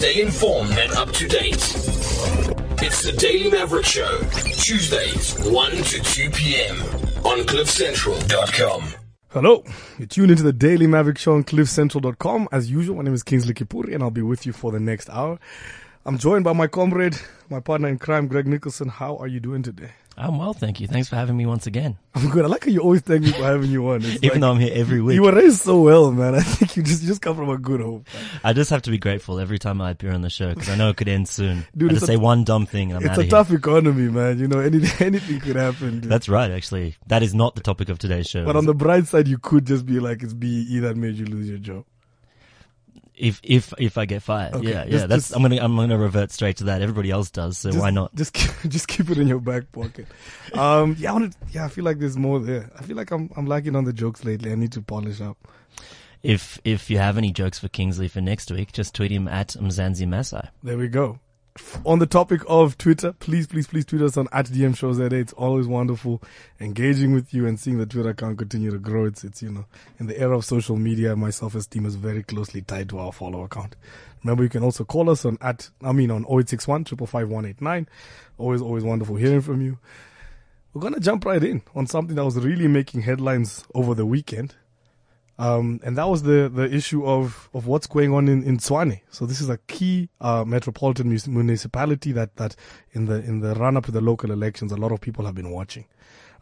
Stay informed and up to date. It's the Daily Maverick Show, Tuesdays, 1 to 2 p.m. on CliffCentral.com. Hello, you tuned into the Daily Maverick Show on CliffCentral.com. As usual, my name is Kingsley Kipuri and I'll be with you for the next hour. I'm joined by my comrade, my partner in crime, Greg Nicholson. How are you doing today? I'm well, thank you. Thanks for having me once again. I'm good. I like how you always thank me for having you on. It's Even like- though I'm here every week, you were raised so well, man. I think you just you just come from a good home. I just have to be grateful every time I appear on the show because I know it could end soon. Dude, I just a- say one dumb thing and I'm It's a here. tough economy, man. You know, anything anything could happen. dude. That's right, actually. That is not the topic of today's show. but on the bright side, you could just be like, it's BEE that made you lose your job. If if if I get fired, Okay, yeah, just- yeah. That's just- I'm gonna I'm gonna revert straight to that. Everybody else does, so Just- why not? Just keep, just keep it in your back pocket. Um, yeah, I wanted, yeah, I feel like there's more there. I feel like I'm I'm lacking on the jokes lately. I need to polish up. If if you have any jokes for Kingsley for next week, just tweet him at Mzanzi Masai. There we go. On the topic of Twitter, please, please, please tweet us on at DM Shows at It's always wonderful engaging with you and seeing the Twitter account continue to grow. It's, it's, you know, in the era of social media, my self-esteem is very closely tied to our follow account. Remember, you can also call us on at, I mean, on 0861 555 Always, always wonderful hearing from you. We're going to jump right in on something that was really making headlines over the weekend. Um, and that was the, the issue of, of what's going on in, in Tshwane. So this is a key, uh, metropolitan municipality that, that in the, in the run up to the local elections, a lot of people have been watching.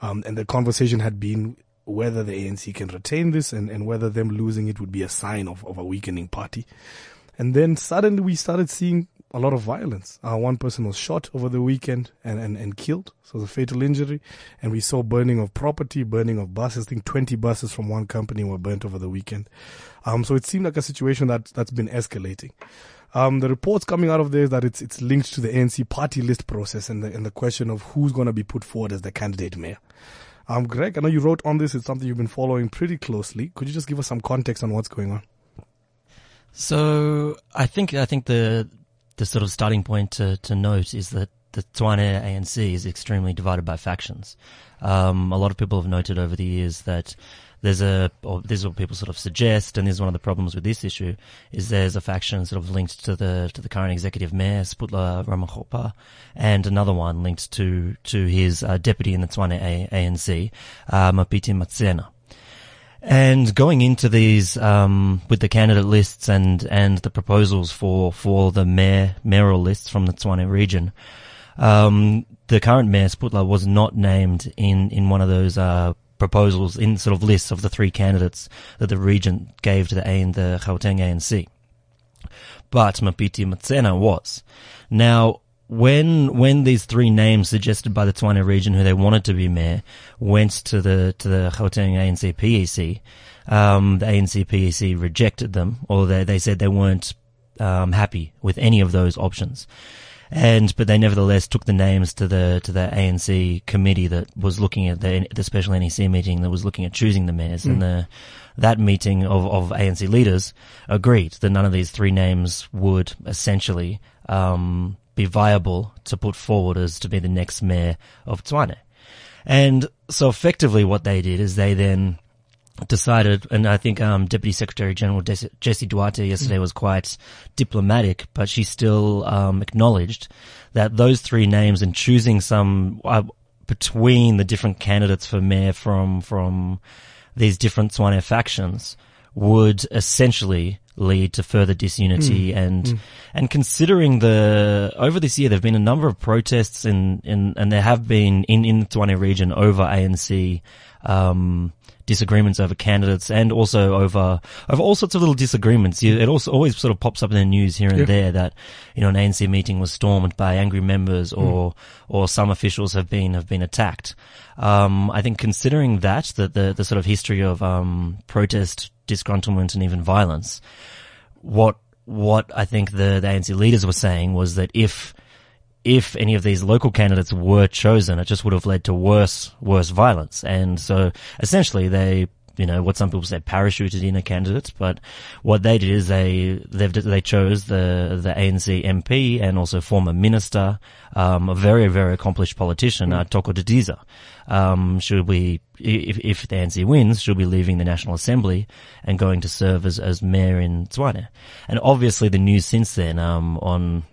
Um, and the conversation had been whether the ANC can retain this and, and whether them losing it would be a sign of, of a weakening party. And then suddenly we started seeing a lot of violence. Uh, one person was shot over the weekend and, and, and killed. So was a fatal injury. And we saw burning of property, burning of buses. I think 20 buses from one company were burnt over the weekend. Um, so it seemed like a situation that, that's been escalating. Um, the reports coming out of there is that it's, it's linked to the ANC party list process and the, and the question of who's going to be put forward as the candidate mayor. Um, Greg, I know you wrote on this. It's something you've been following pretty closely. Could you just give us some context on what's going on? So I think I think the the sort of starting point to, to note is that the Tshwane ANC is extremely divided by factions. Um, a lot of people have noted over the years that there's a, or this is what people sort of suggest, and this is one of the problems with this issue, is there's a faction sort of linked to the to the current executive mayor, Sputla Ramokgopa, and another one linked to to his uh, deputy in the Tshwane ANC, uh, Mapiti Matsena. And going into these um, with the candidate lists and and the proposals for for the mayor mayoral lists from the Tshwane region, um, the current mayor Sputla was not named in in one of those uh, proposals in sort of lists of the three candidates that the region gave to the A and the Gauteng ANC. But Mapiti Matsena was. Now, when when these three names suggested by the Tshwane region who they wanted to be mayor went to the to the Gauteng ANC PEC, um, the ANC PEC rejected them, or they they said they weren't um, happy with any of those options. And but they nevertheless took the names to the to the ANC committee that was looking at the the special NEC meeting that was looking at choosing the mayors, and the that meeting of of ANC leaders agreed that none of these three names would essentially um, be viable to put forward as to be the next mayor of Tshwane. And so effectively what they did is they then decided, and I think um, Deputy Secretary General Jessie Duarte yesterday was quite diplomatic, but she still um, acknowledged that those three names and choosing some uh, between the different candidates for mayor from from these different Tshwane factions would essentially lead to further disunity and and considering the over this year there've been a number of protests in, in and there have been in in the Tshwane region over ANC um disagreements over candidates and also over over all sorts of little disagreements. It also always sort of pops up in the news here and Yeah. there that you know an ANC meeting was stormed by angry members or or some officials have been have been attacked. Um, I think considering that that the the sort of history of um, protest, disgruntlement, and even violence, what what I think the, the ANC leaders were saying was that if if any of these local candidates were chosen, it just would have led to worse worse violence. And so essentially they you know, what some people say parachuted in a candidate, but what they did is they, they chose the, the ANC MP and also former minister, um, a very, very accomplished politician, uh, Thoko Didiza. Um, should we, if, if the ANC wins, she'll be leaving the National Assembly and going to serve as, as mayor in Tshwane. And obviously the news since then, um, on,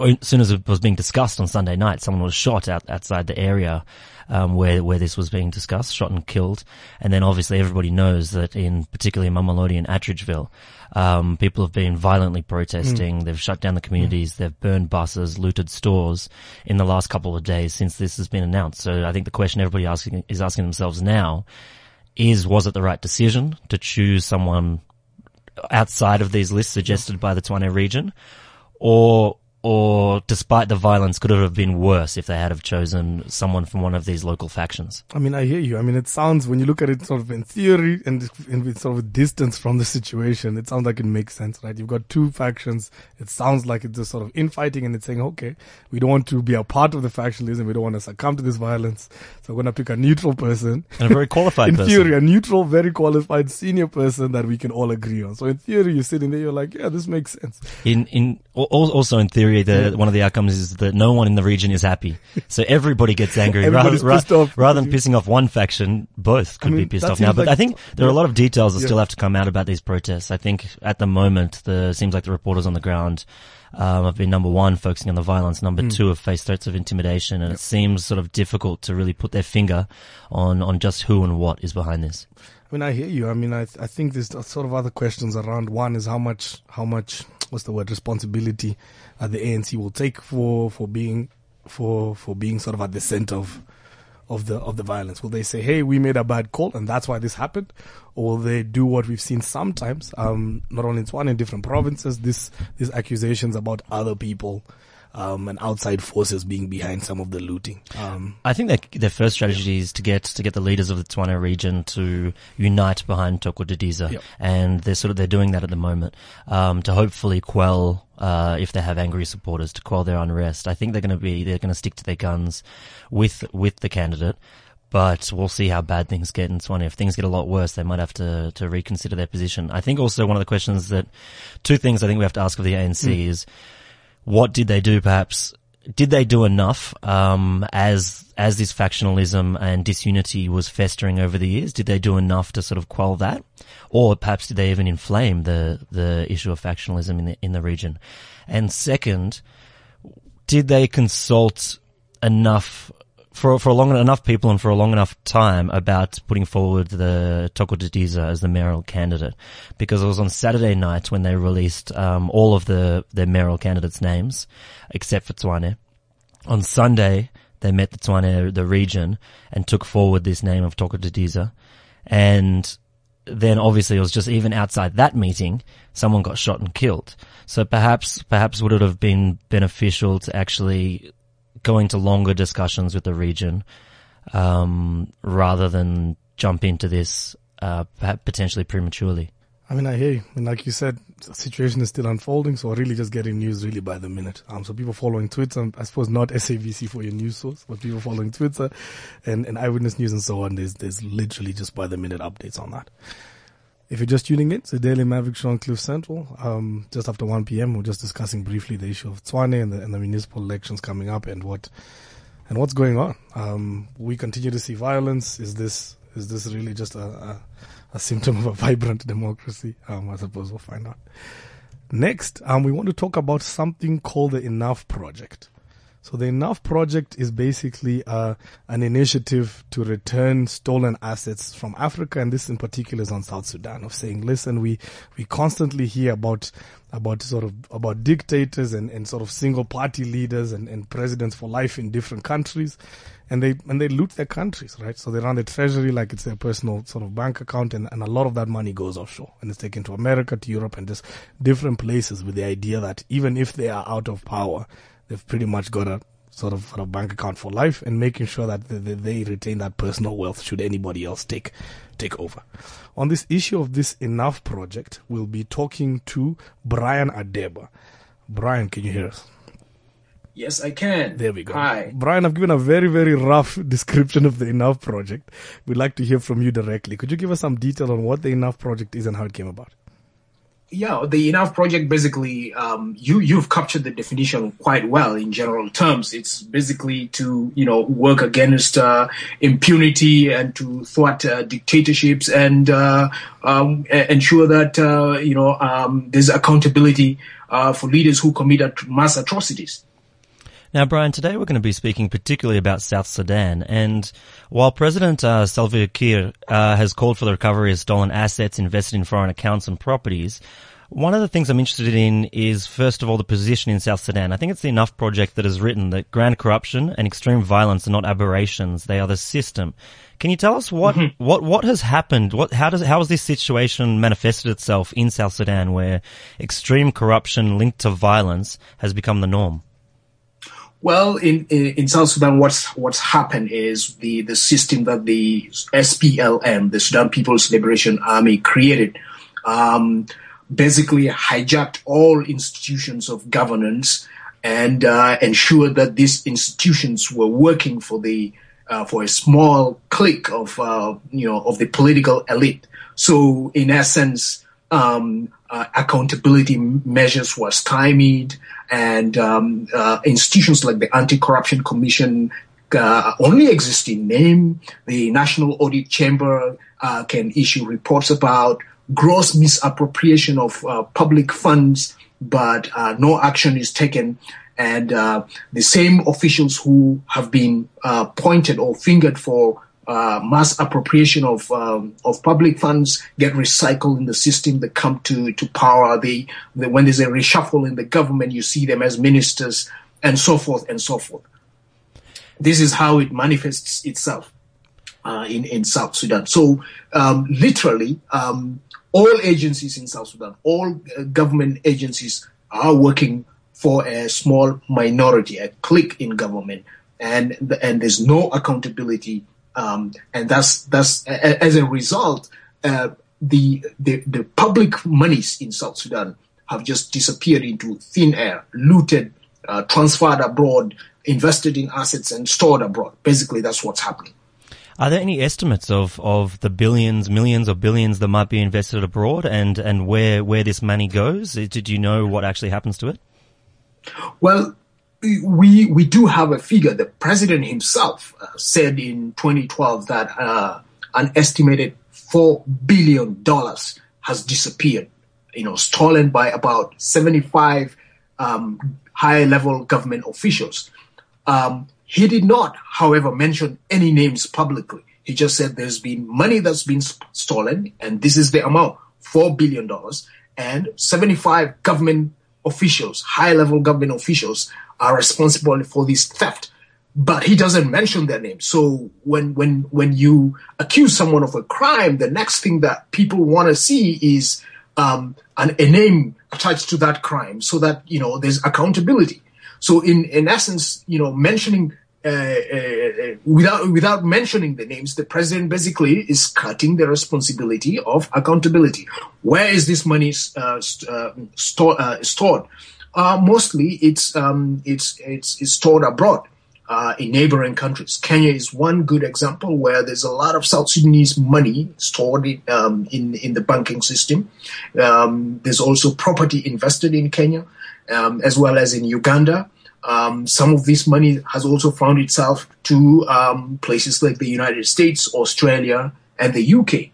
as soon as it was being discussed on Sunday night, someone was shot out, outside the area um, where where this was being discussed, shot and killed. And then obviously everybody knows that in particularly Mamelodi and Atteridgeville, um, people have been violently protesting. Mm. They've shut down the communities. Mm. They've burned buses, looted stores in the last couple of days since this has been announced. So I think the question everybody asking is asking themselves now is was it the right decision to choose someone outside of these lists suggested by the Tshwane region, or or despite the violence, could it have been worse if they had have chosen someone from one of these local factions? I mean, I hear you. I mean, it sounds when you look at it sort of in theory and in sort of distance from the situation, it sounds like it makes sense, right? You've got two factions. It sounds like it's just sort of infighting, and it's saying, okay, we don't want to be a part of the factionalism. We don't want to succumb to this violence. So we're going to pick a neutral person and a very qualified in person. theory, a neutral, very qualified senior person that we can all agree on. So in theory, you're sitting there, you're like, yeah, this makes sense. In in also in theory the, yeah. one of the outcomes is that no one in the region is happy. So everybody gets angry. Everybody's rather, ra- rather than pissing off one faction, both could I mean, be pissed off now. But like, I think there are a lot of details that yeah. still have to come out about these protests. I think at the moment, the seems like the reporters on the ground um, have been number one focusing on the violence. Number mm. two have faced threats of intimidation, and yep. it seems sort of difficult to really put their finger on on just who and what is behind this. I mean, I hear you. I mean, I I think there's sort of other questions around. One is how much how much what's the word responsibility uh, the ANC will take for for being for for being sort of at the center of of the of the violence? Will they say, "Hey, we made a bad call, and that's why this happened," or will they do what we've seen sometimes, um, not only in one in different provinces, this these accusations about other people um, and outside forces being behind some of the looting. Um, I think that their first strategy is to get to get the leaders of the Tshwane region to unite behind Thoko Didiza, yep. and they're sort of they're doing that at the moment um, to hopefully quell. Uh, if they have angry supporters to quell their unrest, I think they're going to be they're going to stick to their guns with with the candidate but we'll see how bad things get in Tshwane. If things get a lot worse, they might have to, to reconsider their position. I think also one of the questions that, two things I think we have to ask of the ANC mm. is, what did they do perhaps did they do enough um, as as this factionalism and disunity was festering over the years? Did they do enough to sort of quell that, or perhaps did they even inflame the the issue of factionalism in the in the region? And second, did they consult enough for for long enough people and for a long enough time about putting forward the Thoko Didiza as the mayoral candidate, because it was on Saturday night when they released um, all of the their mayoral candidates' names, except for Tshwane. On Sunday, they met the Tshwane the region and took forward this name of Thoko Didiza, and then obviously it was just even outside that meeting, someone got shot and killed. So perhaps, perhaps would it have been beneficial to actually going to longer discussions with the region um, rather than jump into this uh, potentially prematurely. I mean, I hear you. Like you said, the situation is still unfolding, so really just getting news really by the minute. Um, so people following Twitter, I suppose not SABC for your news source, but people following Twitter and, and eyewitness news and so on, there's, there's literally just by the minute updates on that. If you're just tuning in, it's the Daily Maverick show on Cliff Central. Um, just after 1 p.m., we're just discussing briefly the issue of Tshwane and the, and the municipal elections coming up and what and what's going on. Um, we continue to see violence. Is this is this really just a, a, a symptom of a vibrant democracy? Um, I suppose we'll find out. Next, um, we want to talk about something called the Enough Project. So the Enough project is basically uh, an initiative to return stolen assets from Africa, and this in particular is on South Sudan. Of saying, listen, we we constantly hear about about sort of about dictators and, and sort of single party leaders and, and presidents for life in different countries, and they and they loot their countries, right? So they run the treasury like it's their personal sort of bank account, and, and a lot of that money goes offshore and it's taken to America, to Europe, and just different places with the idea that even if they are out of power they've pretty much got a sort of, of bank account for life and making sure that they, they retain that personal wealth should anybody else take take over. On this issue of this Enough project, we'll be talking to Brian Adeba. Brian, can you hear us? Yes, I can. There we go. Hi. Brian, I've given a very, very rough description of the Enough project. We'd like to hear from you directly. Could you give us some detail on what the Enough project is and how it came about? Yeah, the Enough project basically, um, you you've captured the definition quite well in general terms. It's basically to you know work against uh, impunity and to thwart uh, dictatorships and uh, um, ensure that uh, you know um, there's accountability uh, for leaders who commit mass atrocities. Now, Brian, today we're going to be speaking particularly about South Sudan. And while President uh, Salva Kiir uh, has called for the recovery of stolen assets invested in foreign accounts and properties, one of the things I'm interested in is, first of all, the position in South Sudan. I think it's the Enough Project that has written that grand corruption and extreme violence are not aberrations; they are the system. Can you tell us what mm-hmm. what what has happened? What how does how has this situation manifested itself in South Sudan, where extreme corruption linked to violence has become the norm? Well, in, in, in, South Sudan, what's what's happened is the, the system that the SPLM, the Sudan People's Liberation Army, created, um, basically hijacked all institutions of governance and uh, ensured that these institutions were working for the uh, for a small clique of uh, you know of the political elite. So, in essence, um, uh, accountability measures were stymied, and um, uh, institutions like the Anti-Corruption Commission uh, only exist in name. The National Audit Chamber uh, can issue reports about gross misappropriation of uh, public funds, but uh, no action is taken. And the same officials who have been pointed or fingered for uh, mass appropriation of um, of public funds get recycled in the system that come to to power. The, the when there's a reshuffle in the government, you see them as ministers and so forth and so forth. This is how it manifests itself uh, in in South Sudan. So um, literally, um, all agencies in South Sudan, all uh, government agencies are working for a small minority, a clique in government, and and there's no accountability um, and that's that's as a result, uh, the, the the public monies in South Sudan have just disappeared into thin air, looted, uh, transferred abroad, invested in assets, and stored abroad. Basically, that's what's happening. Are there any estimates of, of the billions, millions, or billions that might be invested abroad, and, and where where this money goes? Did you know what actually happens to it? Well, we we do have a figure. The president himself uh, said in 2012 that uh, an estimated four billion dollars has disappeared. You know, stolen by about 75 um, high-level government officials. Um, he did not, however, mention any names publicly. He just said there's been money that's been stolen, and this is the amount: four billion dollars, and 75 government officials, high-level government officials, are responsible for this theft but he doesn't mention their name. So when when when you accuse someone of a crime, the next thing that people want to see is um, an, a name attached to that crime, so that you know there's accountability. So in in essence, you know, mentioning uh, uh, uh without without mentioning the names, the president basically is cutting the responsibility of accountability. Where is this money uh, st- uh, uh, stored? Mostly it's, um, it's, it's, it's stored abroad. Uh, in neighboring countries. Kenya is one good example where there's a lot of South Sudanese money stored in, um, in, in, the banking system. Um, there's also property invested in Kenya, um, as well as in Uganda. Um, some of this money has also found itself to um, places like the United States, Australia, and the UK.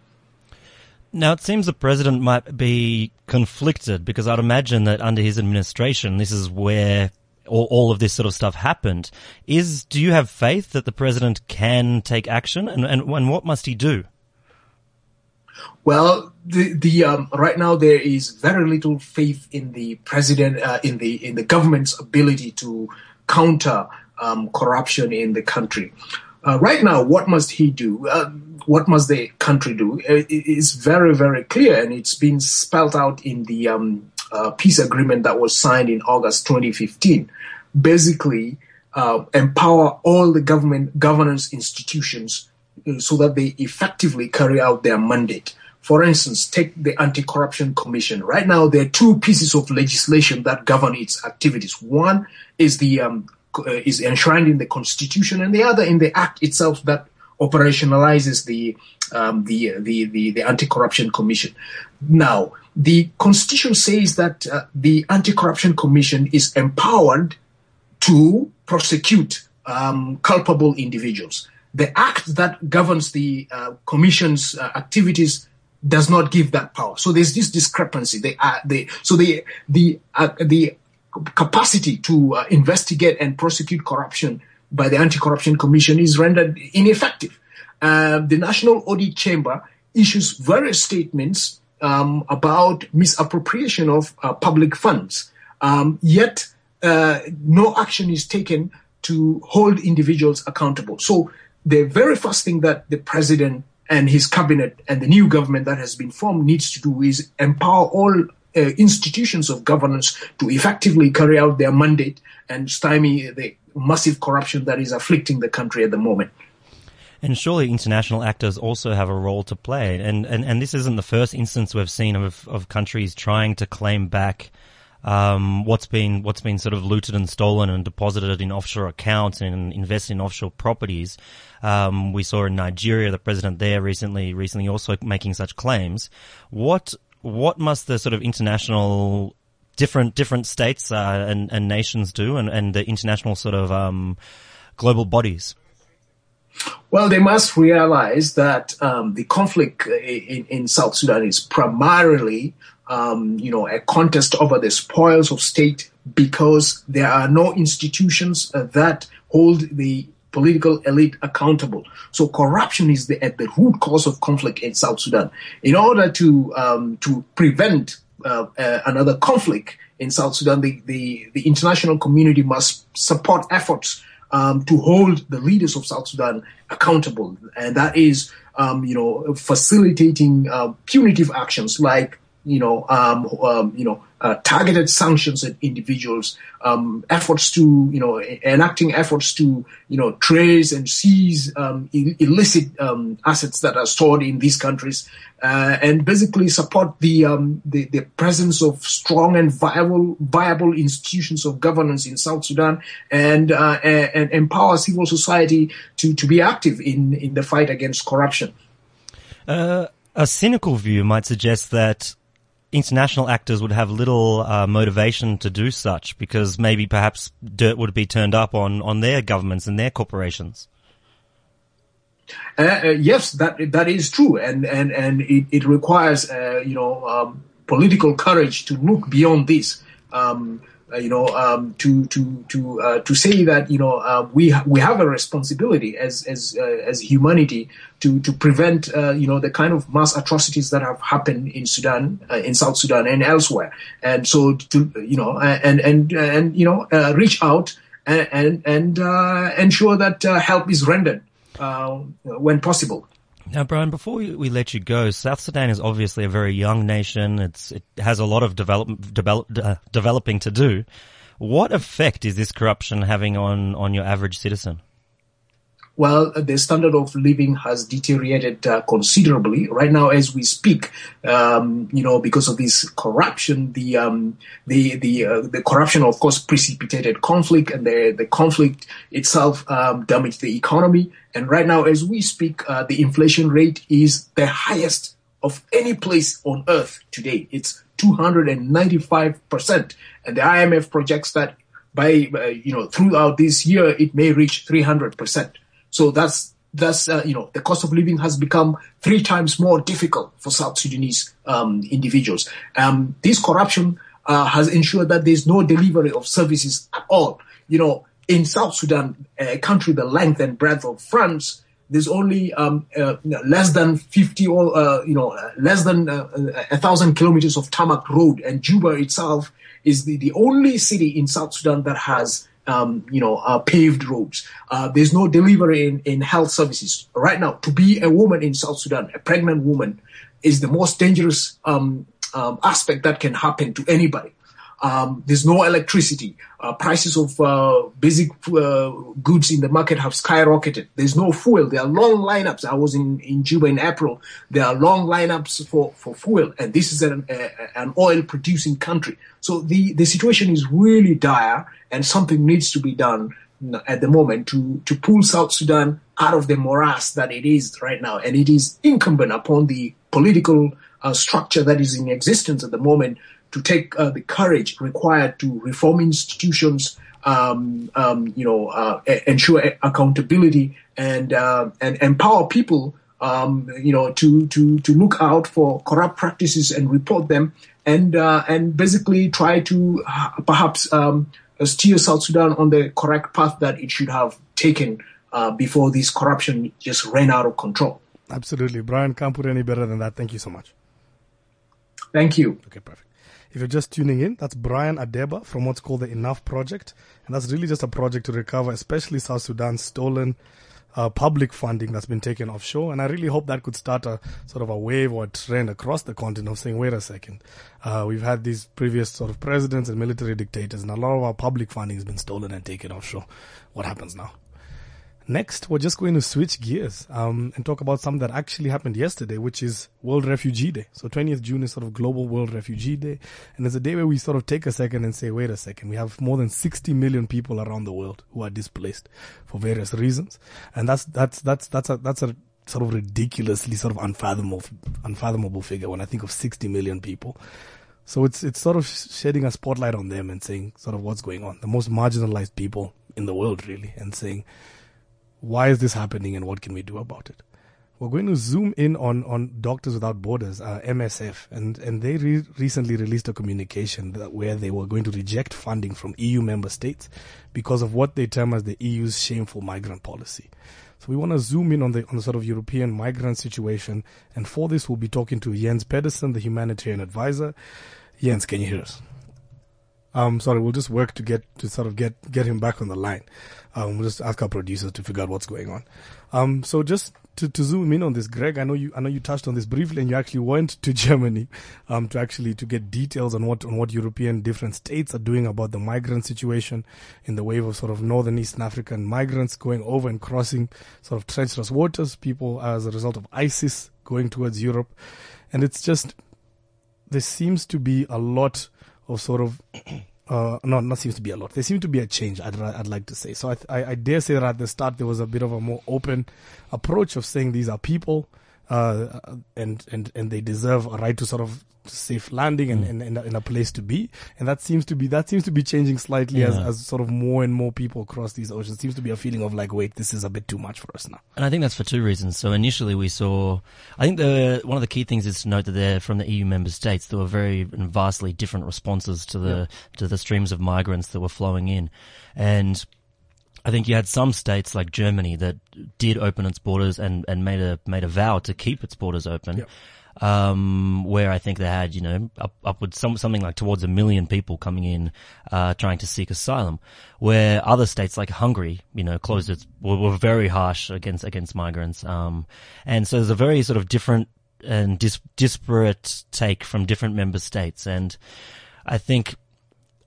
Now, it seems the president might be conflicted because I'd imagine that under his administration, this is where all, all, of this sort of stuff happened. Is do you have faith that the president can take action, and and, and what must he do? Well, the the um, right now there is very little faith in the president uh, in the in the government's ability to counter um, corruption in the country. Uh, right now, what must he do? Uh, what must the country do? Uh, it is very, very clear, and it's been spelled out in the um, uh, peace agreement that was signed in August 2015. Basically, uh, empower all the government governance institutions uh, so that they effectively carry out their mandate. for instance, take the Anti-Corruption Commission. Right now, there are two pieces of legislation that govern its activities. One is the um, is enshrined in the Constitution, and the other in the Act itself that operationalizes the um, the, the, the the Anti-Corruption Commission. Now, the Constitution says that uh, the Anti-Corruption Commission is empowered to prosecute um, culpable individuals. The act that governs the uh, Commission's uh, activities does not give that power. So there's this discrepancy. They, uh, they, so the the uh, the capacity to uh, investigate and prosecute corruption by the Anti-Corruption Commission is rendered ineffective. Uh, the National Audit Chamber issues various statements um, about misappropriation of uh, public funds, um, yet uh, no action is taken to hold individuals accountable. So the very first thing that the president and his cabinet and the new government that has been formed needs to do is empower all institutions of governance to effectively carry out their mandate and stymie the massive corruption that is afflicting the country at the moment. And surely international actors also have a role to play. And, and, and this isn't the first instance we've seen of, of countries trying to claim back um, what's been what's been sort of looted and stolen and deposited in offshore accounts and invested in offshore properties. Um, we saw in Nigeria the president there recently recently also making such claims. What what must the sort of international different different states uh, and, and nations do and, and the international sort of um, global bodies? Well, they must realize that um, the conflict in, in, South Sudan is primarily um, you know, a contest over the spoils of state because there are no institutions uh, that hold the political elite accountable. So corruption is the, at the root cause of conflict in South Sudan. In order to um, to prevent uh, uh, another conflict in South Sudan, the, the, the international community must support efforts um, to hold the leaders of South Sudan accountable, and that is, um, you know, facilitating uh, punitive actions like you know, um, um, you know, uh, targeted sanctions at individuals, um, efforts to, you know, enacting efforts to, you know, trace and seize um, illicit um, assets that are stored in these countries, uh, and basically support the, um, the, the presence of strong and viable viable institutions of governance in South Sudan, and uh, and empower civil society to to be active in in the fight against corruption. Uh, a cynical view might suggest that international actors would have little uh, motivation to do such because maybe perhaps dirt would be turned up on, on their governments and their corporations. Uh, uh, yes, that that is true, and and and it, it requires uh, you know um, political courage to look beyond this. Um, you know, um, to to to uh, to say that you know uh, we we have a responsibility as as uh, as humanity to to prevent uh, you know the kind of mass atrocities that have happened in Sudan, uh, in South Sudan, and elsewhere, and so to you know and and and you know reach out and and, and ensure that help is rendered when possible. Now, Brian, before we let you go, South Sudan is obviously a very young nation. It's, it has a lot of develop, develop, uh, developing to do. What effect is this corruption having on, on your average citizen? Well, the standard of living has deteriorated uh, considerably. Right now, as we speak, um, you know, because of this corruption, the um, the the uh, the corruption, of course, precipitated conflict, and the the conflict itself um, damaged the economy. And right now, as we speak, uh, the inflation rate is the highest of any place on earth today. It's 295 percent, and the IMF projects that by uh, you know throughout this year it may reach 300 percent. So that's that's uh, you know the cost of living has become three times more difficult for South Sudanese um, individuals. Um, this corruption uh, has ensured that there's no delivery of services at all. You know, in South Sudan, a country the length and breadth of France, there's only um, uh, less than 50 or uh, you know less than uh, a thousand kilometers of tarmac road, and Juba itself is the, the only city in South Sudan that has um, you know, uh, paved roads. Uh, there's no delivery in, in health services. Right now, to be a woman in South Sudan, a pregnant woman, is the most dangerous um, um, aspect that can happen to anybody. Um, there's no electricity. Uh, prices of uh, basic uh, goods in the market have skyrocketed. There's no fuel. There are long lineups. I was in, in Juba in April. There are long lineups for, for fuel, and this is an, a, an oil producing country. So the, the situation is really dire, and something needs to be done at the moment to, to pull South Sudan out of the morass that it is right now. And it is incumbent upon the political uh, structure that is in existence at the moment to take uh, the courage required to reform institutions, um, um, you know, uh, ensure accountability and uh, and empower people, um, you know, to to to look out for corrupt practices and report them, and uh, and basically try to uh, perhaps um, steer South Sudan on the correct path that it should have taken uh, before this corruption just ran out of control. Absolutely, Brian can't put any better than that. Thank you so much. Thank you. Okay, perfect. If you're just tuning in, that's Brian Adeba from what's called the Enough Project. And that's really just a project to recover, especially South Sudan's stolen uh, public funding that's been taken offshore. And I really hope that could start a sort of a wave or a trend across the continent of saying, wait a second, uh, we've had these previous sort of presidents and military dictators, and a lot of our public funding has been stolen and taken offshore. What happens now? Next, we're just going to switch gears um, and talk about something that actually happened yesterday, which is World Refugee Day. So 20th June is sort of Global World Refugee Day, and it's a day where we sort of take a second and say, wait a second, we have more than 60 million people around the world who are displaced for various reasons, and that's that's that's that's a that's a sort of ridiculously sort of unfathomable unfathomable figure when I think of 60 million people. So it's it's sort of shedding a spotlight on them and saying sort of what's going on, the most marginalized people in the world, really, and saying why is this happening and what can we do about it? We're going to zoom in on, on Doctors Without Borders, uh, MSF, and, and they re- recently released a communication where they were going to reject funding from EU member states because of what they term as the EU's shameful migrant policy. So we want to zoom in on the, on the sort of European migrant situation, and for this we'll be talking to Jens Pedersen, the humanitarian advisor. Jens, can you hear us? Um, sorry, we'll just work to get to sort of get get him back on the line. Um, we'll just ask our producers to figure out what's going on. Um, so just to, to zoom in on this, Greg, I know you I know you touched on this briefly, and you actually went to Germany um, to actually to get details on what on what European different states are doing about the migrant situation in the wave of sort of northern Eastern African migrants going over and crossing sort of treacherous waters, people as a result of ISIS going towards Europe, and it's just there seems to be a lot of sort of uh, no, not seems to be a lot. There seems to be a change. I'd, I'd like to say. So I, I, I, dare say that at the start there was a bit of a more open approach of saying these are people, uh, and and and they deserve a right to sort of safe landing and, mm. and, and, a place to be. And that seems to be, that seems to be changing slightly yeah. as, as sort of more and more people cross these oceans. It seems to be a feeling of like, wait, this is a bit too much for us now. And I think that's for two reasons. So initially we saw, I think the, one of the key things is to note that they're from the EU member states. There were very vastly different responses to the, yeah. to the streams of migrants that were flowing in. And I think you had some states like Germany that did open its borders and, and made a made a vow to keep its borders open um, where I think they had, you know, up, upwards some, something like towards a million people coming in, uh, trying to seek asylum, where other states like Hungary, you know, closed its, were, were very harsh against, against migrants. Um, and so there's a very sort of different and dis- disparate take from different member states. And I think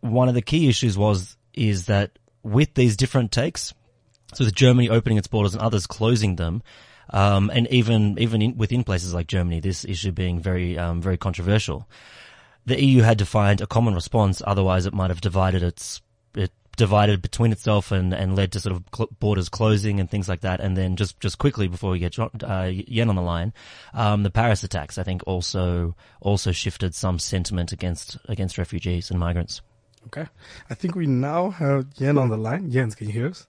one of the key issues was, is that with these different takes, so with Germany opening its borders and others closing them, um, and even even in, within places like Germany, this issue being very um, very controversial, the EU had to find a common response. Otherwise, it might have divided its it divided between itself and, and led to sort of cl- borders closing and things like that. And then just just quickly before we get uh, Yen on the line, um, the Paris attacks I think also also shifted some sentiment against against refugees and migrants. Okay, I think we now have Yen on the line. Jens, can you hear us?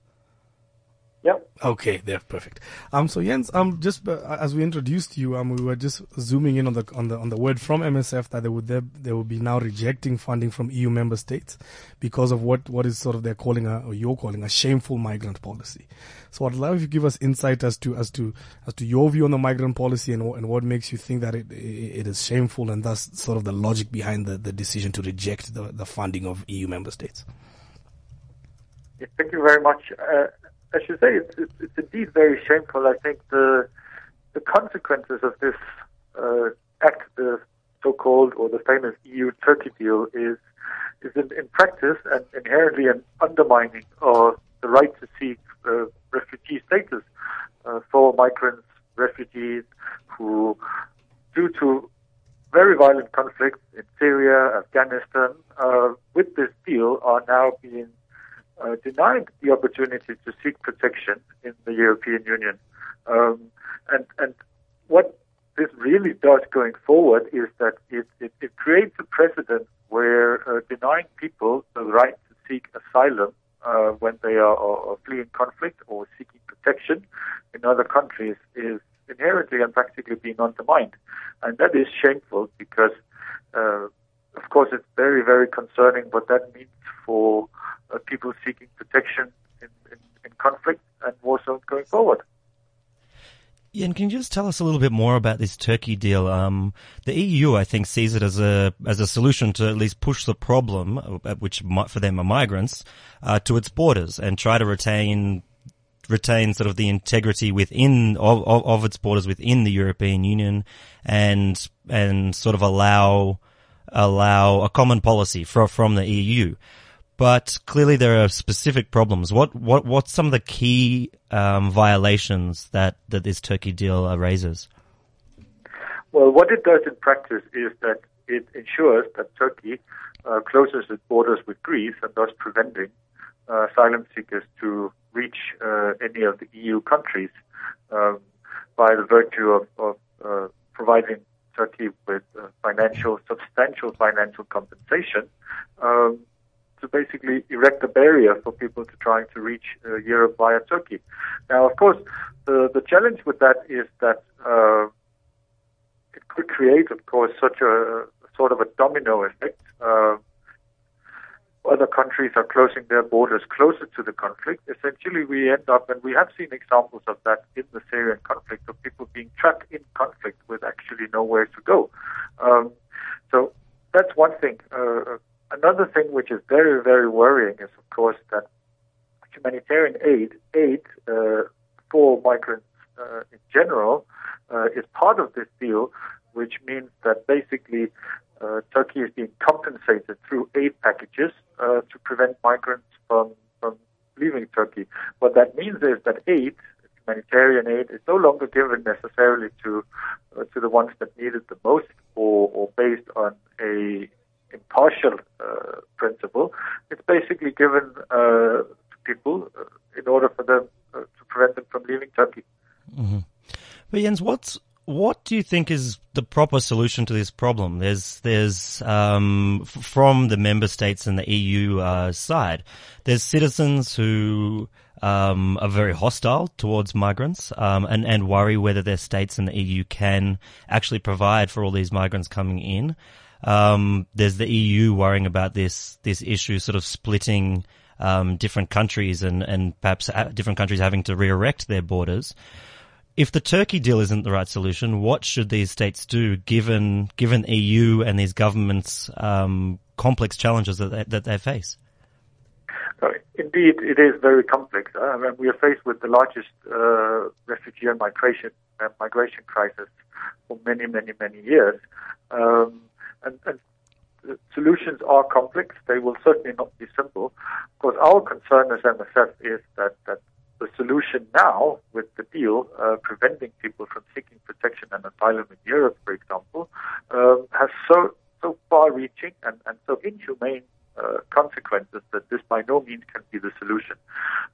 Yep. Okay, there, perfect. Um, so Jens, um, just uh, as we introduced you, um, we were just zooming in on the on the on the word from MSF that they would there they will be now rejecting funding from EU member states because of what what is sort of they're calling a or you're calling a shameful migrant policy. So I'd love if you give us insight as to as to as to your view on the migrant policy and and what makes you think that it it is shameful and thus sort of the logic behind the, the decision to reject the the funding of EU member states. thank you very much. Uh, I should say it's, it's, it's, indeed very shameful. I think the the consequences of this uh, act, the so-called or the famous EU-Turkey deal, is is in, in practice and inherently an undermining of the right to seek uh, refugee status uh, for migrants, refugees who, due to very violent conflicts in Syria, Afghanistan, uh, with this deal are now being uh, denied the opportunity to seek protection in the European Union. Um, and, and what this really does going forward is that it, it, it creates a precedent where uh, denying people the right to seek asylum uh, when they are, are, fleeing conflict or seeking protection in other countries is inherently and practically being undermined. And that is shameful because, uh, of course, it's very, very concerning what that means for uh, people seeking protection in, in, in conflict and war zones going forward. Yeah, and can you just tell us a little bit more about this Turkey deal? Um, the EU, I think, sees it as a as a solution to at least push the problem, uh, which for them are migrants, uh, to its borders and try to retain retain sort of the integrity within of, of, of its borders within the European Union, and and sort of allow allow a common policy from from the EU but clearly there are specific problems. What what what's some of the key um, violations that that this Turkey deal raises? Well, what it does in practice is that it ensures that Turkey uh, closes its borders with Greece and thus preventing uh, asylum seekers to reach uh, any of the EU countries um, by the virtue of, of uh, providing Turkey with uh, financial, substantial financial compensation um, to basically erect a barrier for people to trying to reach uh, Europe via Turkey. Now, of course, the, the challenge with that is that uh, it could create, of course, such a sort of a domino effect. Uh, other countries are closing their borders closer to the conflict. Essentially, we end up, and we have seen examples of that in the Syrian conflict, of people being trapped in conflict with actually nowhere to go. Um, so that's one thing. Uh, Another thing which is very, very worrying is, of course, that humanitarian aid, aid uh, for migrants uh, in general, uh, is part of this deal, which means that basically uh, Turkey is being compensated through aid packages uh, to prevent migrants from, from leaving Turkey. What that means is that aid, humanitarian aid, is no longer given necessarily to uh, to the ones that need it the most, or, or based on a impartial uh, principle. It's basically given uh, to people uh, in order for them uh, to prevent them from leaving Turkey. Mm-hmm. But Jens, what's what do you think is the proper solution to this problem? There's, there's, um, f- from the member states and the EU uh, side, there's citizens who um, are very hostile towards migrants um, and and worry whether their states and the EU can actually provide for all these migrants coming in. Um, there's the EU worrying about this this issue, sort of splitting um, different countries and and perhaps different countries having to re-erect their borders. If the Turkey deal isn't the right solution, what should these states do, given given EU and these governments' um, complex challenges that they, that they face? Indeed, it is very complex. Uh, we are faced with the largest uh, refugee and migration uh, migration crisis for many, many, many years. Um, and, and solutions are complex. They will certainly not be simple. Because our concern as MSF is that, that the solution now with the deal uh, preventing people from seeking protection and asylum in Europe, for example, um, has so so far-reaching and, and so inhumane uh, consequences that this by no means can be the solution.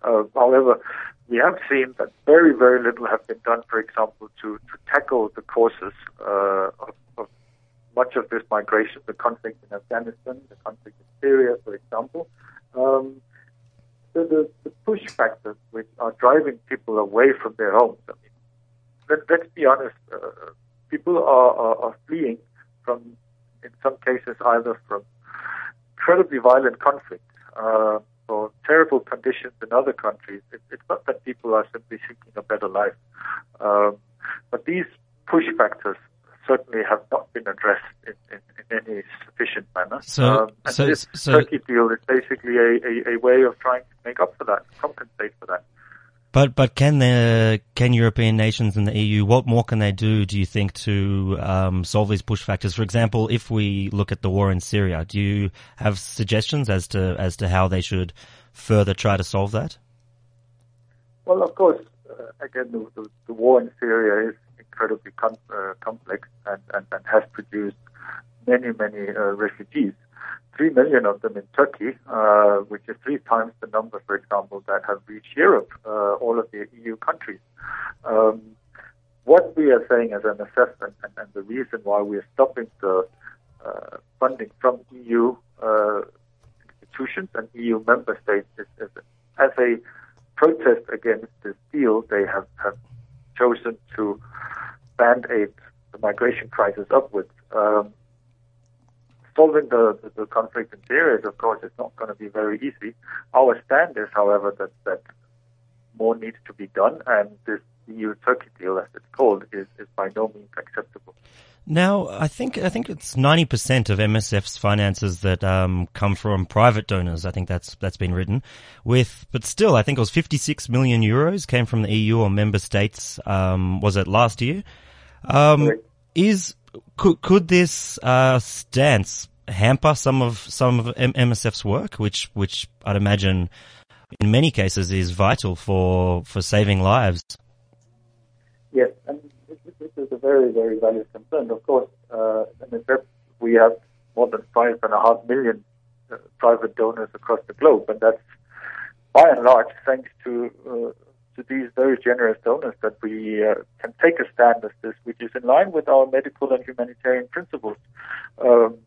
Uh, however, we have seen that very, very little has been done, for example, to, to tackle the causes uh, of, of much of this migration, the conflict in Afghanistan, the conflict in Syria, for example. Um, the, the, the, push factors which are driving people away from their homes. I mean, let, us be honest, uh, people are, are, are, fleeing from, in some cases, either from incredibly violent conflict uh, or terrible conditions in other countries. It, it's not that people are simply seeking a better life. Um, but these push factors certainly have not been addressed in, in, in any sufficient manner. So, um, and so, this so, Turkey deal is basically a, a, a, way of trying to make up for that, compensate for that. But but can the can European nations and the EU what more can they do? Do you think to um, solve these push factors? For example, if we look at the war in Syria, do you have suggestions as to as to how they should further try to solve that? Well, of course, uh, again, the, the, the, war in Syria is incredibly com- uh, complex and, and, and, has produced many many uh, refugees three million of them in Turkey, uh, which is three times the number, for example, that have reached Europe, uh, all of the EU countries. Um, what we are saying as an assessment, and, and the reason why we are stopping the uh, funding from EU uh, institutions and EU member states is, is, as a protest against this deal, they have, have chosen to band-aid the migration crisis upwards. Um, solving the, the, the conflict in Syria is, of course, it's not going to be very easy. Our stand is, however, that, that more needs to be done, and this EU-Turkey deal, as it's called, is, is by no means acceptable. Now, I think I think it's ninety percent of MSF's finances that um, come from private donors. I think that's that's been written. With, but still, I think it was fifty-six million euros came from the EU or member states. Um, was it last year? Um, is could could this uh, stance hamper some of some of MSF's work, which which I'd imagine in many cases is vital for for saving lives? Yes, and this is a very very valid concern. Of course, uh, MSF we have more than five and a half million uh, private donors across the globe, and that's by and large thanks to uh, to these very generous donors that we uh, can take a stand as this, which is in line with our medical and humanitarian principles. Um,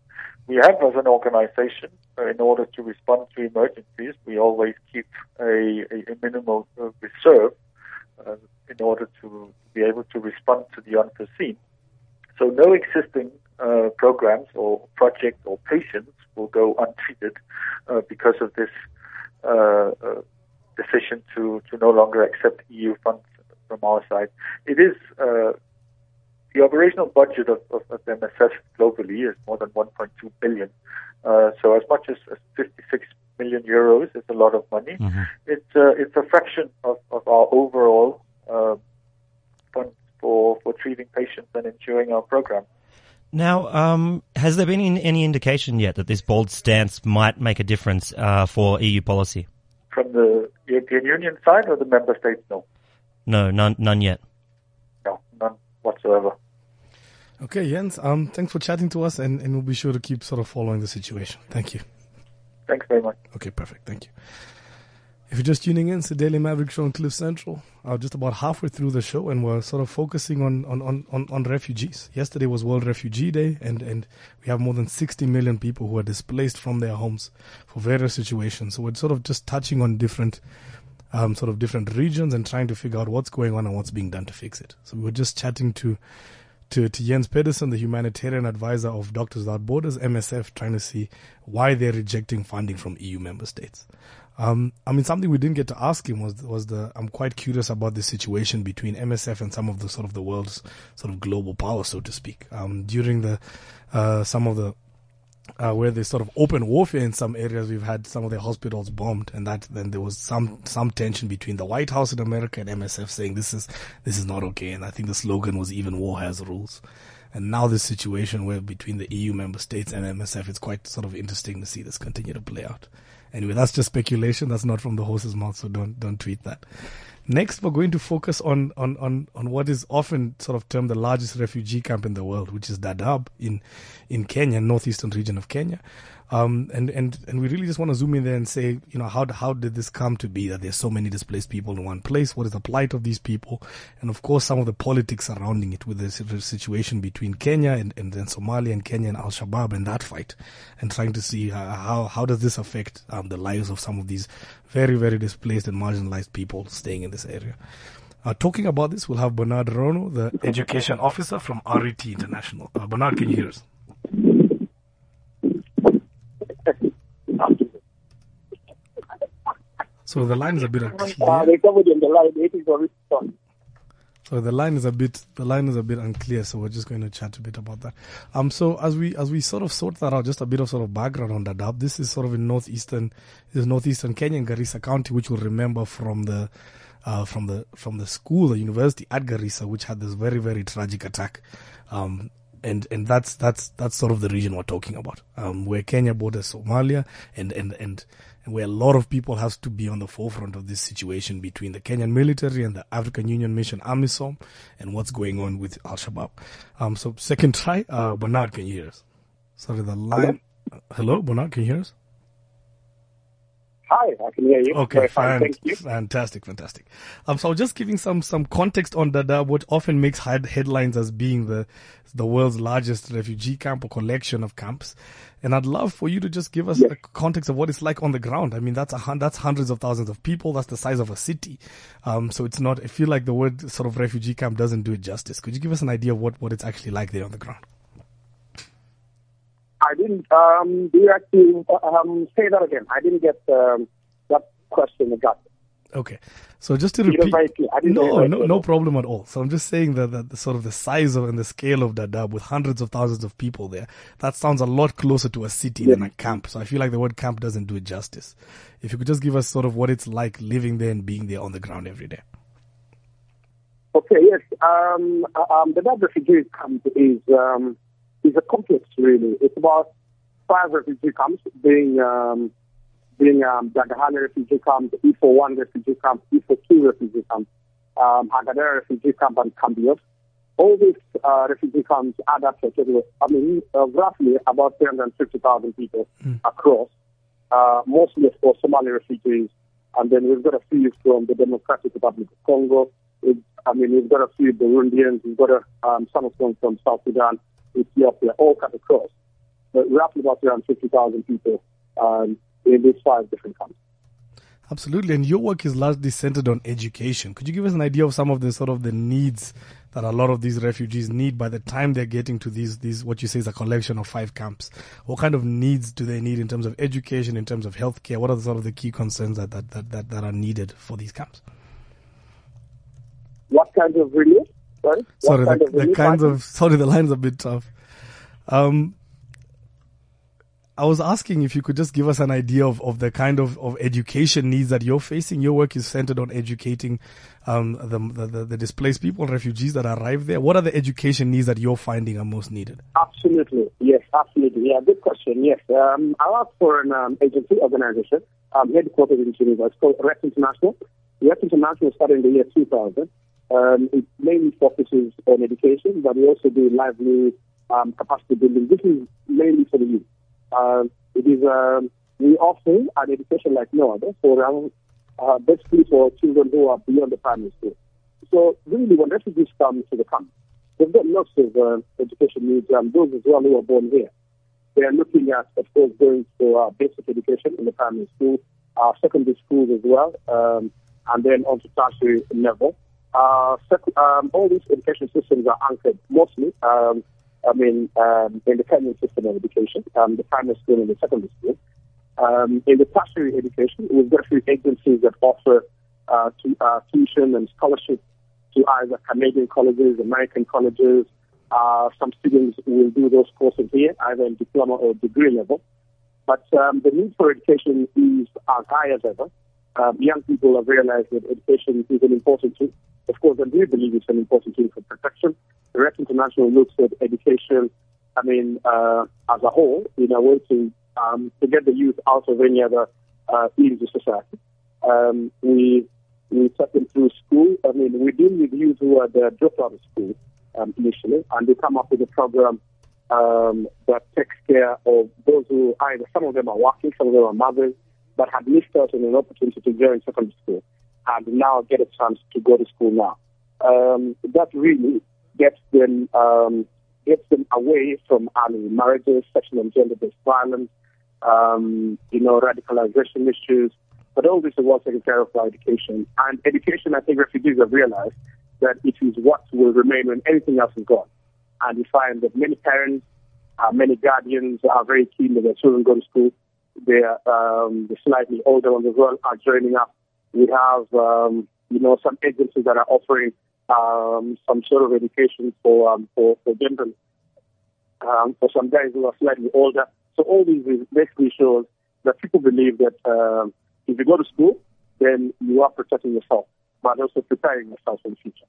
we have, as an organization, uh, in order to respond to emergencies, we always keep a, a, a minimal uh, reserve uh, in order to be able to respond to the unforeseen. So, no existing uh, programs or projects or patients will go untreated uh, because of this decision to, to no longer accept EU funds from our side. It is uh, the operational budget of, of, of, MSF globally is more than 1.2 billion. Uh, so as much as, as, 56 million euros is a lot of money. Mm-hmm. It's uh, it's a fraction of, of our overall uh, funds for for treating patients and ensuring our program. Now, um, has there been any indication yet that this bold stance might make a difference uh, for EU policy? From the European Union side or the member states? No. No, none, none yet. No, none whatsoever. Okay, Jens. Um, thanks for chatting to us, and, and we'll be sure to keep sort of following the situation. Thank you. Thanks very much. Okay, perfect. Thank you. If you're just tuning in, it's the Daily Maverick Show on Cliff Central. Uh, just about halfway through the show, and we're sort of focusing on, on, on, on, refugees. Yesterday was World Refugee Day, and, and we have more than 60 million people who are displaced from their homes for various situations. So we're sort of just touching on different, um, sort of different regions and trying to figure out what's going on and what's being done to fix it. So we were just chatting to to, to Jens Pedersen, the humanitarian advisor of Doctors Without Borders, MSF, trying to see why they're rejecting funding from EU member states. Um, I mean, something we didn't get to ask him was was the. I'm quite curious about the situation between MSF and some of the sort of the world's sort of global power, so to speak. Um, during the uh, some of the uh, where there's sort of open warfare in some areas, we've had some of their hospitals bombed, and that then there was some some tension between the White House in America and MSF saying this is this is not okay, and I think the slogan was even war has rules. And now this situation where between the EU member states and MSF, it's quite sort of interesting to see this continue to play out. Anyway, that's just speculation. That's not from the horse's mouth, so don't don't tweet that. Next, we're going to focus on, on, on, on what is often sort of termed the largest refugee camp in the world, which is Dadaab in, in Kenya, northeastern region of Kenya. Um, and, and, and we really just want to zoom in there and say, you know, how, how did this come to be that there's so many displaced people in one place? What is the plight of these people? And of course, some of the politics surrounding it with the situation between Kenya and, and then Somalia and Kenya and Al Shabaab and that fight and trying to see uh, how, how does this affect um, the lives of some of these very, very displaced and marginalized people staying in this area. Uh, talking about this, we'll have Bernard Rono, the education officer from RET International. Uh, Bernard, can you hear us? So the line is a bit unclear. So the line is a bit the line is a bit unclear. So we're just going to chat a bit about that. Um. So as we as we sort of sort that out, just a bit of sort of background on Dadaab. This is sort of in northeastern, is northeastern Kenya, in Garissa County, which we'll remember from the uh, from the from the school, the university at Garissa, which had this very very tragic attack. Um, and and that's that's that's sort of the region we're talking about, um, where Kenya borders Somalia, and and and where a lot of people have to be on the forefront of this situation between the Kenyan military and the African Union mission AMISOM, and what's going on with Al Shabaab. Um, so second try, uh, Bernard, can you hear us? Sorry, the line. Hello, Bernard, can you hear us? Hi, I can hear you. Okay, fine. Thank you. Fantastic, fantastic. Um, so just giving some some context on Dadaab, what often makes headlines as being the the world's largest refugee camp or collection of camps. And I'd love for you to just give us Yes. a context of what it's like on the ground. I mean, that's a that's hundreds of thousands of people. That's the size of a city. Um, so it's not. I feel like the word sort of refugee camp doesn't do it justice. Could you give us an idea of what what it's actually like there on the ground? I didn't. Um, do you actually um, say that again? I didn't get um, that question again. Okay. So just to repeat. I didn't no, no, no problem at all. So I'm just saying that, that the sort of the size of and the scale of Dadaab with hundreds of thousands of people there, that sounds a lot closer to a city than a camp. So I feel like the word camp doesn't do it justice. If you could just give us sort of what it's like living there and being there on the ground every day. Okay, yes. Um, uh, um, the Dadaab refugee camp is um, is a complex, really. It's about five refugee camps, being um, being um, Dagahaley refugee camp, Ifo one refugee camp, Ifo two refugee camp, um, Hagadera refugee camp, and Kambioos. All these uh, refugee camps add up to a total of, I mean, uh, roughly about 350,000 people across, uh, mostly, of course, Somali refugees. And then we've got a few from the Democratic Republic of Congo. We've, I mean, we've got a few Burundians. We've got a, um, some of them from South Sudan, Ethiopia, all cut across. But roughly about 350,000 people um, in these five different camps. Absolutely. And your work is largely centered on education. Could you give us an idea of some of the sort of the needs that a lot of these refugees need by the time they're getting to these, these, what you say is a collection of five camps? What kind of needs do they need in terms of education, in terms of healthcare? What are the sort of the key concerns that, that, that, that, that are needed for these camps? What kind of relief? Sorry? Sorry, the, kind the kinds of, sorry, the line's a bit tough. Um, I was asking if you could just give us an idea of, of the kind of, of education needs that you're facing. Your work is centered on educating um, the, the, the, displaced people refugees that arrive there. What are the education needs that you're finding are most needed? Absolutely. Yes, absolutely. Yeah, good question. Yes. Um, I work for an um, agency organization um, headquartered in Geneva. It's called RET International. RET International started in the year 2000. Um, it mainly focuses on education, but we also do lively um, capacity building. This is mainly for the youth. Um, it is um, we offer an education like no other for um, uh, basically for children who are beyond the primary school. So really, when refugees come to the camp, they've got lots of uh, education needs. Um, those as well who are born here, they are looking at, of course, going for uh, basic education in the primary school, uh, secondary schools as well, um, and then on to tertiary level. Uh, um, all these education systems are anchored mostly, um, I mean, um, in the Kenyan system of education, um, the primary school and the secondary school. Um, in the tertiary education, we've got a few agencies that offer uh, tu- uh, tuition and scholarship to either Canadian colleges, American colleges. Uh, some students will do those courses here, either in diploma or degree level. But um, the need for education is as high as ever. Um, young people have realized that education is an important tool. Of course, and we believe it's an important tool for protection. RET International looks at education, I mean, uh, as a whole, in a way to, um, to get the youth out of any other uh, society. Um, we we take them through school. I mean, we deal with youth who are the dropped out of school um, initially, and they come up with a program um, that takes care of those who either some of them are working, some of them are mothers, but had missed out on an opportunity to join secondary school and now get a chance to go to school now. Um, that really gets them um, gets them away from early marriages, sexual and gender-based violence, um, you know, radicalization issues. But all this is well taken care of by education. And education, I think refugees have realized that it is what will remain when anything else is gone. And we find that many parents, uh, many guardians are very keen that their children go to school. They're, um, the slightly older ones as well are joining up. We have, um, you know, some agencies that are offering um, some sort of education for um, for, for gender, um, for some guys who are slightly older. So all these basically shows that people believe that um, if you go to school, then you are protecting yourself. but also preparing yourself for the future.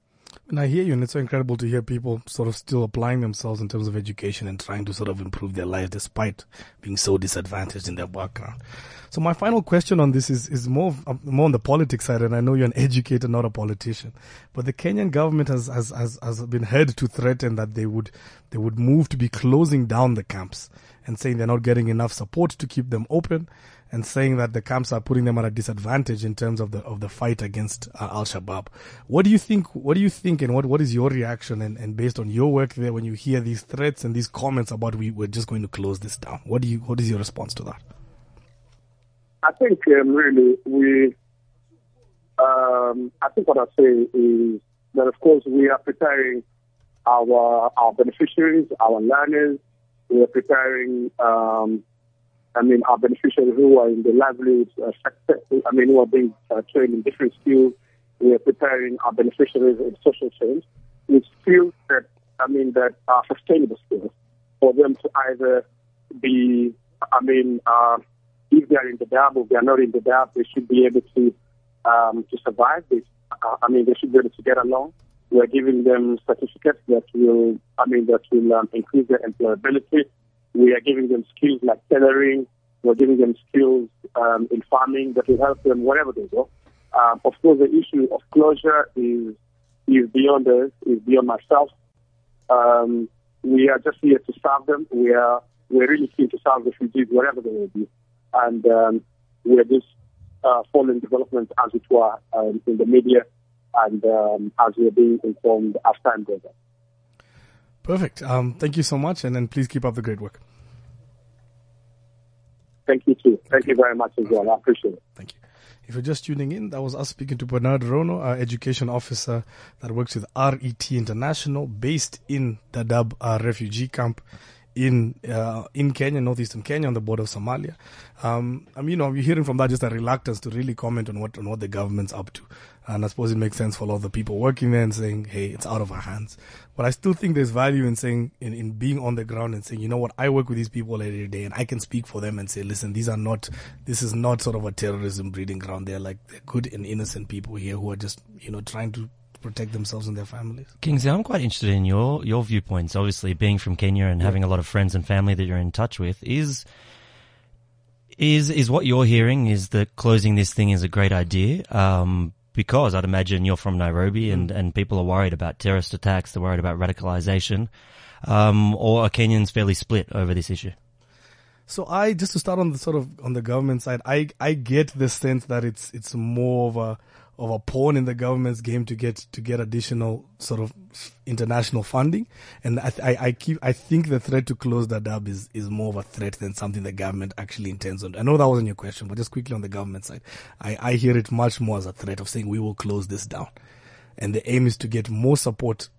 And I hear you, and it's so incredible to hear people sort of still applying themselves in terms of education and trying to sort of improve their lives despite being so disadvantaged in their background. So my final question on this is, is more, um, more on the politics side, and I know you're an educator, not a politician, but the Kenyan government has, has, has, has been heard to threaten that they would, they would move to be closing down the camps and saying they're not getting enough support to keep them open and saying that the camps are putting them at a disadvantage in terms of the of the fight against uh, Al Shabaab. What do you think? What do you think, and what what is your reaction? And, and based on your work there, when you hear these threats and these comments about we we're just going to close this down, what do you what is your response to that? I think um, really we. Um, I think what I say is that of course we are preparing our our beneficiaries, our learners. We are preparing um, I mean, our beneficiaries who are in the livelihood uh, sector, I mean, who are being uh, trained in different skills. We are preparing our beneficiaries in social change with skills that, I mean, that are sustainable skills for them to either be, I mean, uh, if they are in the dab or they are not in the dab, they should be able to um, to survive. They, uh, I mean, they should be able to get along. We are giving them certificates that will, I mean, that will um, increase their employability we are giving them skills like tailoring. We're giving them skills um, in farming that will help them wherever they go. Um, of course, the issue of closure is is beyond us, is beyond myself. Um, we are just here to serve them. We are we're really keen to serve refugees wherever they may be, and um, we are just uh, following developments as it were um, in the media and um, as we are being informed as time goes on. Perfect. Um, thank you so much, and then please keep up the great work. Thank you too. Thank you very much as well. I appreciate it. Thank you. If you're just tuning in, that was us speaking to Bernard Rono, our education officer that works with RET International, based in Dadaab refugee camp in uh, in Kenya, northeastern Kenya, on the border of Somalia. Um, I mean, you know, we're hearing from that just a reluctance to really comment on what on what the government's up to, and I suppose it makes sense for a lot of the people working there and saying, "Hey, it's out of our hands." But I still think there's value in saying, in, in being on the ground and saying, you know what, I work with these people every day, and I can speak for them and say, listen, these are not, this is not sort of a terrorism breeding ground. They're like they're good and innocent people here who are just, you know, trying to protect themselves and their families. Kingsley, I'm quite interested in your, your viewpoints. Obviously, being from Kenya and having a lot of friends and family that you're in touch with, is is is what you're hearing is that closing this thing is a great idea. Um, because I'd imagine you're from Nairobi and, mm. and people are worried about terrorist attacks, they're worried about radicalization, um, or are Kenyans fairly split over this issue? So I just to start on the sort of on the government side, I I get the sense that it's it's more of a of a pawn in the government's game to get to get additional sort of international funding. And I, I, I keep I think the threat to close Dadaab is is more of a threat than something the government actually intends on. I know that wasn't your question, but just quickly on the government side, I, I hear it much more as a threat of saying we will close this down, and the aim is to get more support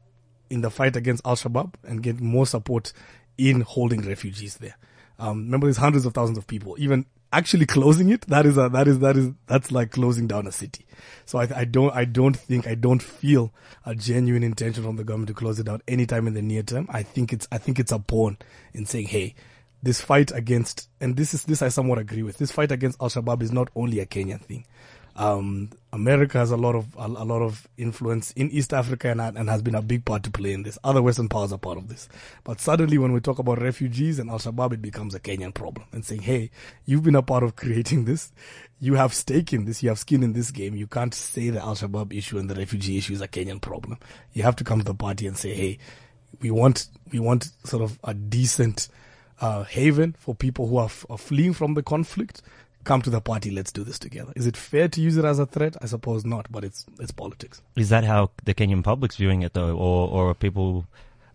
in the fight against Al Shabaab and get more support in holding refugees there. Um, remember, there's hundreds of thousands of people. Even actually closing it, that is a, that is, that is, that's like closing down a city. So I, I don't, I don't think, I don't feel a genuine intention from the government to close it down anytime in the near term. I think it's, I think it's a pawn in saying, hey, this fight against, and this is, this I somewhat agree with, this fight against Al Shabaab is not only a Kenyan thing. Um, America has a lot of a, a, lot of influence in East Africa and, and has been a big part to play in this. Other Western powers are part of this. But suddenly, when we talk about refugees and Al Shabaab, it becomes a Kenyan problem. And saying, "Hey, you've been a part of creating this. You have stake in this. You have skin in this game. You can't say the Al Shabaab issue and the refugee issue is a Kenyan problem. You have to come to the party and say, "Hey, we want we want sort of a decent." Uh, haven for people who are, f- are fleeing from the conflict come to the party, let's do this together. Is it fair to use it as a threat? I suppose not, but it's it's politics. Is that how the Kenyan public's viewing it though, or or are people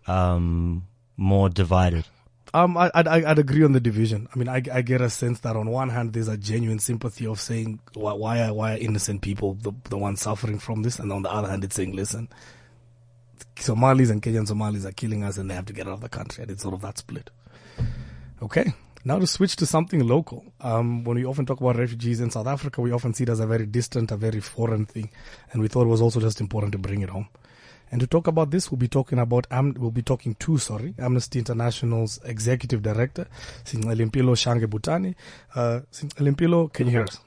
um, more divided? Um, I, I'd, I'd agree on the division. I mean, I, I get a sense that on one hand, there's a genuine sympathy of saying why, why are why are innocent people the the ones suffering from this, and on the other hand, it's saying listen, Somalis and Kenyan Somalis are killing us, and they have to get out of the country, and it's sort of that split. Okay, now to switch to something local. Um, when we often talk about refugees in South Africa, we often see it as a very distant, a very foreign thing, and we thought it was also just important to bring it home. And to talk about this, we'll be talking about, we'll be talking to, sorry, Amnesty International's Executive Director, Limpilo Shange Buthane. Uh, can you hear us?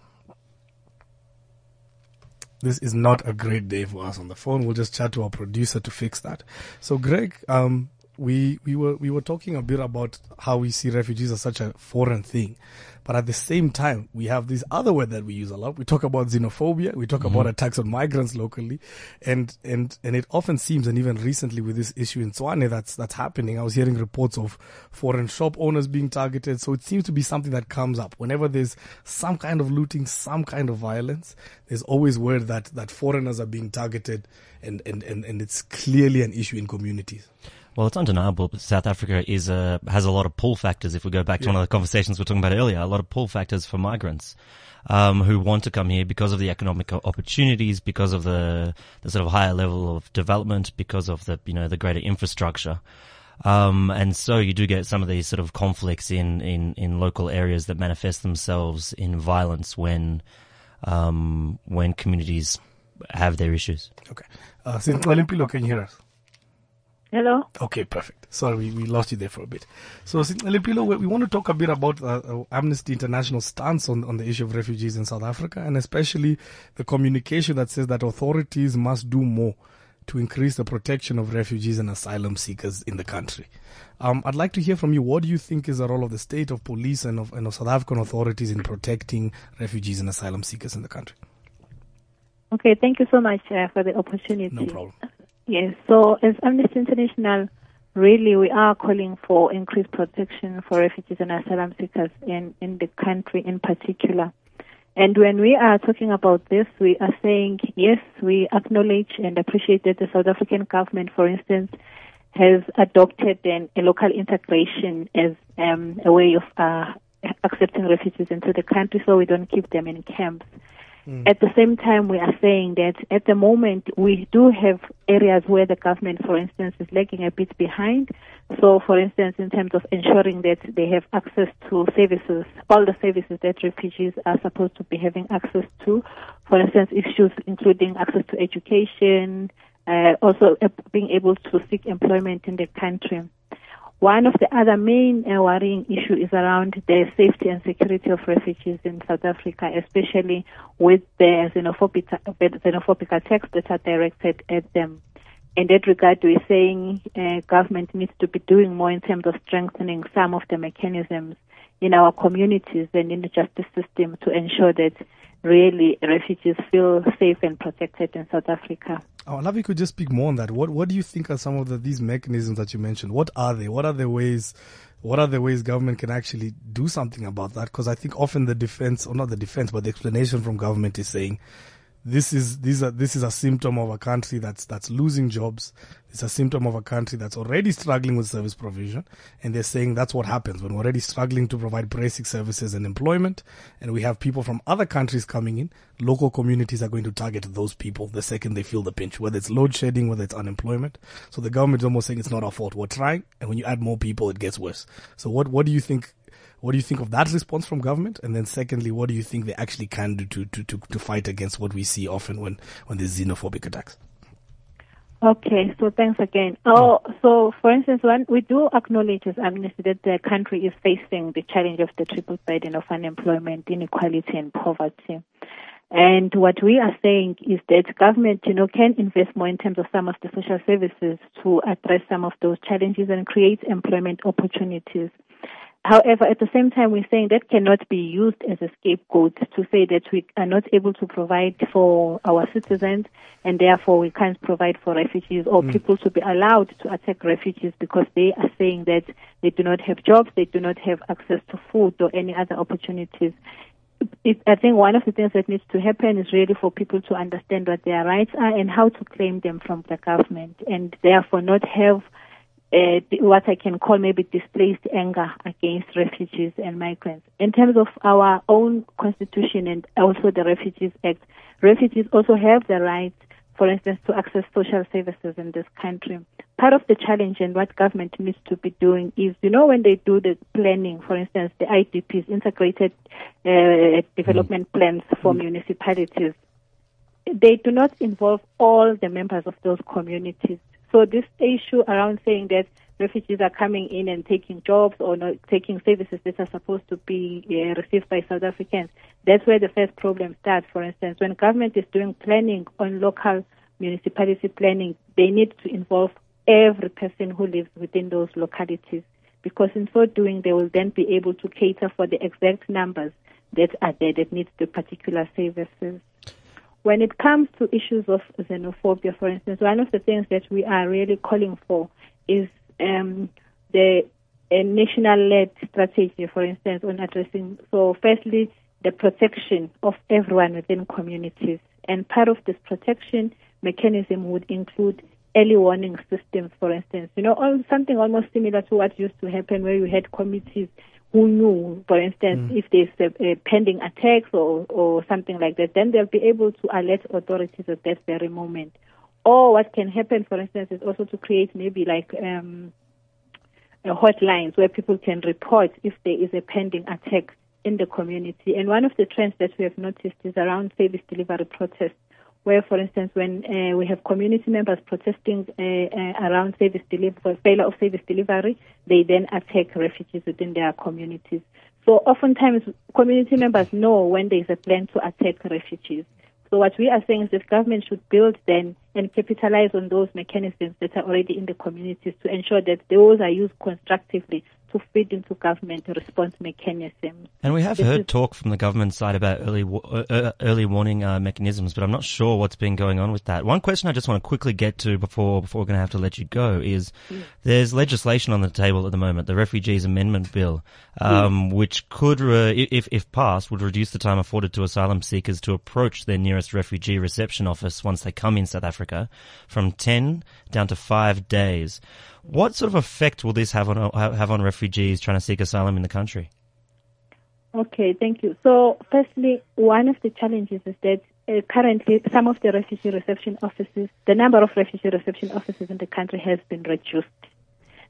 this is not a great day for us on the phone. We'll just chat to our producer to fix that. So, Greg, um, we we were we were talking a bit about how we see refugees as such a foreign thing, but at the same time we have this other word that we use a lot. We talk about xenophobia, we talk mm-hmm. about attacks on migrants locally, and and and it often seems, and even recently with this issue in Tshwane that's that's happening. I was hearing reports of foreign shop owners being targeted, so it seems to be something that comes up whenever there's some kind of looting, some kind of violence. There's always word that that foreigners are being targeted, and and and, and it's clearly an issue in communities. Well, it's undeniable that South Africa is a, has a lot of pull factors. If we go back to yeah. one of the conversations we are talking about earlier, a lot of pull factors for migrants. Um, who want to come here because of the economic opportunities, because of the, the sort of higher level of development, because of the, you know, the greater infrastructure. Um, and so you do get some of these sort of conflicts in, in, in local areas that manifest themselves in violence when, um, when communities have their issues. Okay. Uh, Limpilo, can you hear us? Hello. Okay, perfect. Sorry, we, we lost you there for a bit. So, Limpilo, we, we want to talk a bit about uh, uh, Amnesty International stance on, on the issue of refugees in South Africa, and especially the communication that says that authorities must do more to increase the protection of refugees and asylum seekers in the country. Um, I'd like to hear from you. What do you think is the role of the state, of police, and of, and of South African authorities in protecting refugees and asylum seekers in the country? Okay, thank you so much uh, for the opportunity. No problem. Yes, so as Amnesty International, really we are calling for increased protection for refugees and asylum seekers in, in the country in particular. And when we are talking about this, we are saying, yes, we acknowledge and appreciate that the South African government, for instance, has adopted an, a local integration as um, a way of uh, accepting refugees into the country so we don't keep them in camps. Mm. At the same time, we are saying that at the moment we do have areas where the government, for instance, is lagging a bit behind. So, for instance, in terms of ensuring that they have access to services, all the services that refugees are supposed to be having access to, for instance, issues including access to education, uh, also being able to seek employment in the country. One of the other main uh, worrying issue is around the safety and security of refugees in South Africa, especially with the xenophobic, xenophobic attacks that are directed at them. In that regard, we're saying uh, government needs to be doing more in terms of strengthening some of the mechanisms in our communities and in the justice system to ensure that really refugees feel safe and protected in South Africa. Oh, I'd love you could just speak more on that. What What do you think are some of the, these mechanisms that you mentioned? What are they? What are the ways? What are the ways government can actually do something about that? Because I think often the defense, or not the defense, but the explanation from government is saying this is these are this is a symptom of a country that's that's losing jobs. It's a symptom of a country that's already struggling with service provision, and they're saying that's what happens when we're already struggling to provide basic services and employment, and we have people from other countries coming in. Local communities are going to target those people the second they feel the pinch, whether it's load shedding, whether it's unemployment. So the government is almost saying it's not our fault. We're trying, and when you add more people, it gets worse. So what what do you think what do you think of that response from government? And then secondly, what do you think they actually can do to, to, to, to fight against what we see often when, when there's xenophobic attacks? Okay, so thanks again. Oh, so for instance, when we do acknowledge as Amnesty that the country is facing the challenge of the triple burden of unemployment, inequality, and poverty. And what we are saying is that government, you know, can invest more in terms of some of the social services to address some of those challenges and create employment opportunities. However, at the same time, we're saying that cannot be used as a scapegoat to say that we are not able to provide for our citizens and therefore we can't provide for refugees or mm. people to be allowed to attack refugees because they are saying that they do not have jobs, they do not have access to food or any other opportunities. It, I think one of the things that needs to happen is really for people to understand what their rights are and how to claim them from the government and therefore not have uh, what I can call maybe displaced anger against refugees and migrants. In terms of our own constitution and also the Refugees Act, refugees also have the right, for instance, to access social services in this country. Part of the challenge and what government needs to be doing is, you know, when they do the planning, for instance, the IDPs, integrated uh, development mm. plans for mm. municipalities, they do not involve all the members of those communities. So this issue around saying that refugees are coming in and taking jobs or not taking services that are supposed to be uh, received by South Africans. That's where the first problem starts. For instance, when government is doing planning on local municipality planning, they need to involve every person who lives within those localities because in so doing, they will then be able to cater for the exact numbers that are there that need the particular services. When it comes to issues of xenophobia, for instance, one of the things that we are really calling for is um, the national-led strategy, for instance, on addressing. So, firstly, the protection of everyone within communities, and part of this protection mechanism would include early warning systems, for instance. You know, something almost similar to what used to happen where you had committees who knew, for instance, mm. if there's a, a, pending attacks or, or something like that, then they'll be able to alert authorities at that very moment. Or what can happen, for instance, is also to create maybe like um, hotlines where people can report if there is a pending attack in the community. And one of the trends that we have noticed is around service delivery protests where, for instance, when uh, we have community members protesting uh, uh, around service delivery, failure of service delivery, they then attack refugees within their communities. So oftentimes, community members know when there is a plan to attack refugees. So what we are saying is that government should build then and capitalize on those mechanisms that are already in the communities to ensure that those are used constructively to feed into government response mechanisms. And we have this heard talk from the government side about early uh, uh, early warning uh, mechanisms, but I'm not sure what's been going on with that. One question I just want to quickly get to before before we're going to have to let you go is mm. there's legislation on the table at the moment, the Refugees Amendment Bill, um, mm. which could, re- if if passed, would reduce the time afforded to asylum seekers to approach their nearest refugee reception office once they come in South Africa from 10 down to five days. What sort of effect will this have on have on refugees trying to seek asylum in the country? Okay, thank you. So, firstly, one of the challenges is that uh, currently some of the refugee reception offices, the number of refugee reception offices in the country has been reduced.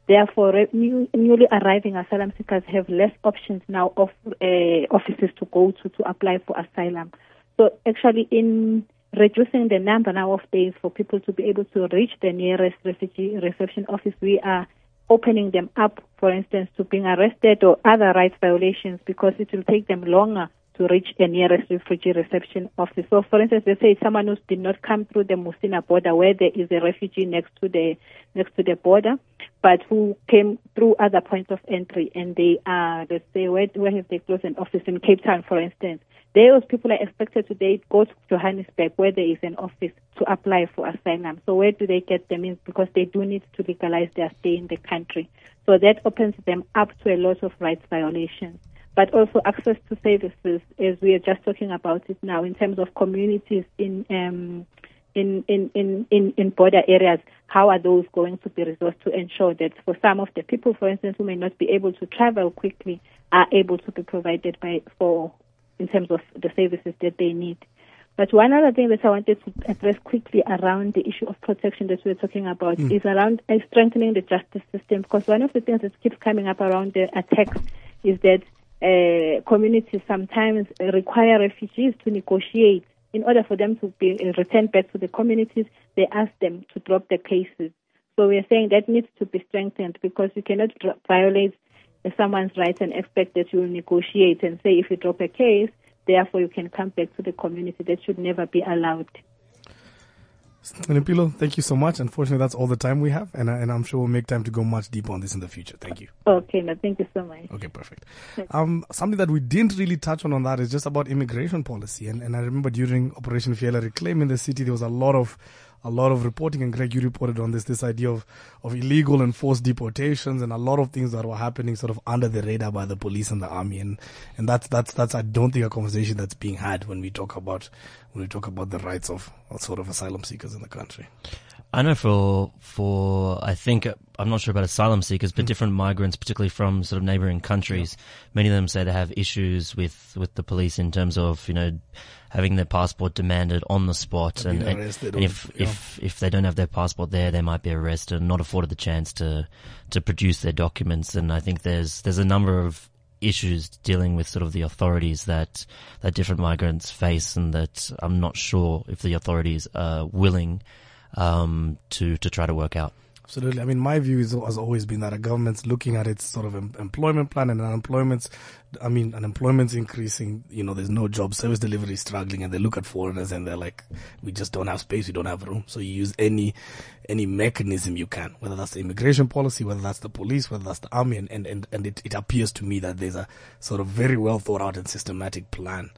Therefore, re- new, newly arriving asylum seekers have less options now of uh, offices to go to to apply for asylum. So, actually, in reducing the number now of days for people to be able to reach the nearest refugee reception office. We are opening them up, for instance, to being arrested or other rights violations because it will take them longer to reach the nearest refugee reception office. So, for instance, let's say someone who did not come through the Musina border, where there is a refugee next to the next to the border, but who came through other points of entry, and they are, let's say, where, where have they closed an office in Cape Town, for instance? Those people are expected to go to Johannesburg where there is an office to apply for asylum. So where do they get them in? Because they do need to legalize their stay in the country. So that opens them up to a lot of rights violations. But also access to services, as we are just talking about it now, in terms of communities in um, in, in, in, in, in border areas, how are those going to be resourced to ensure that for some of the people, for instance, who may not be able to travel quickly, are able to be provided by for in terms of the services that they need. But one other thing that I wanted to address quickly around the issue of protection that we're talking about mm. is around uh, strengthening the justice system. Because one of the things that keeps coming up around the attacks is that uh, communities sometimes require refugees to negotiate in order for them to be uh, returned back to the communities. They ask them to drop the cases. So we're saying that needs to be strengthened because you cannot violate someone's rights and expect that you will negotiate and say if you drop a case, therefore you can come back to the community. That should never be allowed. Nempilo, thank you so much. Unfortunately, that's all the time we have, and, I, and I'm sure we'll make time to go much deeper on this in the future. Thank you. Okay, no, thank you so much. Okay, perfect. Um, something that we didn't really touch on on that is just about immigration policy, and, and I remember during Operation Fiela Reclaim in the city, there was a lot of a lot of reporting, and Greg, you reported on this, this idea of, of illegal and forced deportations and a lot of things that were happening sort of under the radar by the police and the army. And, and that's, that's, that's, I don't think a conversation that's being had when we talk about, when we talk about the rights of, of sort of asylum seekers in the country. I know for for I think I'm not sure about asylum seekers, but mm. different migrants, particularly from sort of neighbouring countries, yeah. many of them say they have issues with with the police in terms of you know having their passport demanded on the spot, and, and, and, if yeah. if if they don't have their passport there, they might be arrested and not afforded the chance to to produce their documents. And I think there's there's a number of issues dealing with sort of the authorities that that different migrants face, and that I'm not sure if the authorities are willing um, to to try to work out. Absolutely. I mean, my view is, has always been that a government's looking at its sort of em- employment plan and unemployment's, I mean, unemployment's increasing. You know, there's no job, service delivery is struggling, and they look at foreigners and they're like, we just don't have space, we don't have room. So you use any, any mechanism you can, whether that's the immigration policy, whether that's the police, whether that's the army, and, and, and, and it, it appears to me that there's a sort of very well thought out and systematic plan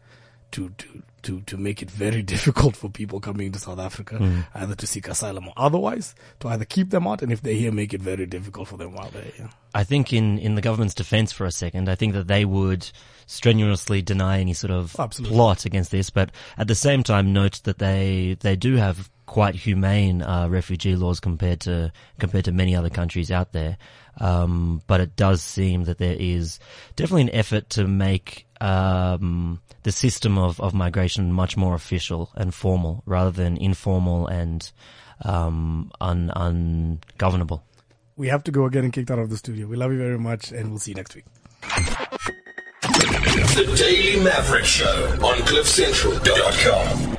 to, to, to, to make it very difficult for people coming into South Africa Mm. either to seek asylum or otherwise to either keep them out and if they're here, make it very difficult for them while they're here. I think in, in the government's defense for a second, I think that they would strenuously deny any sort of Absolutely. plot against this, but at the same time note that they, they do have quite humane, uh, refugee laws compared to, compared to many other countries out there. Um, but it does seem that there is definitely an effort to make, um, the system of, of migration much more official and formal rather than informal and, um, un, ungovernable. We have to go. We're getting kicked out of the studio. We love you very much and we'll see you next week. The Daily Maverick Show on CliffCentral.com.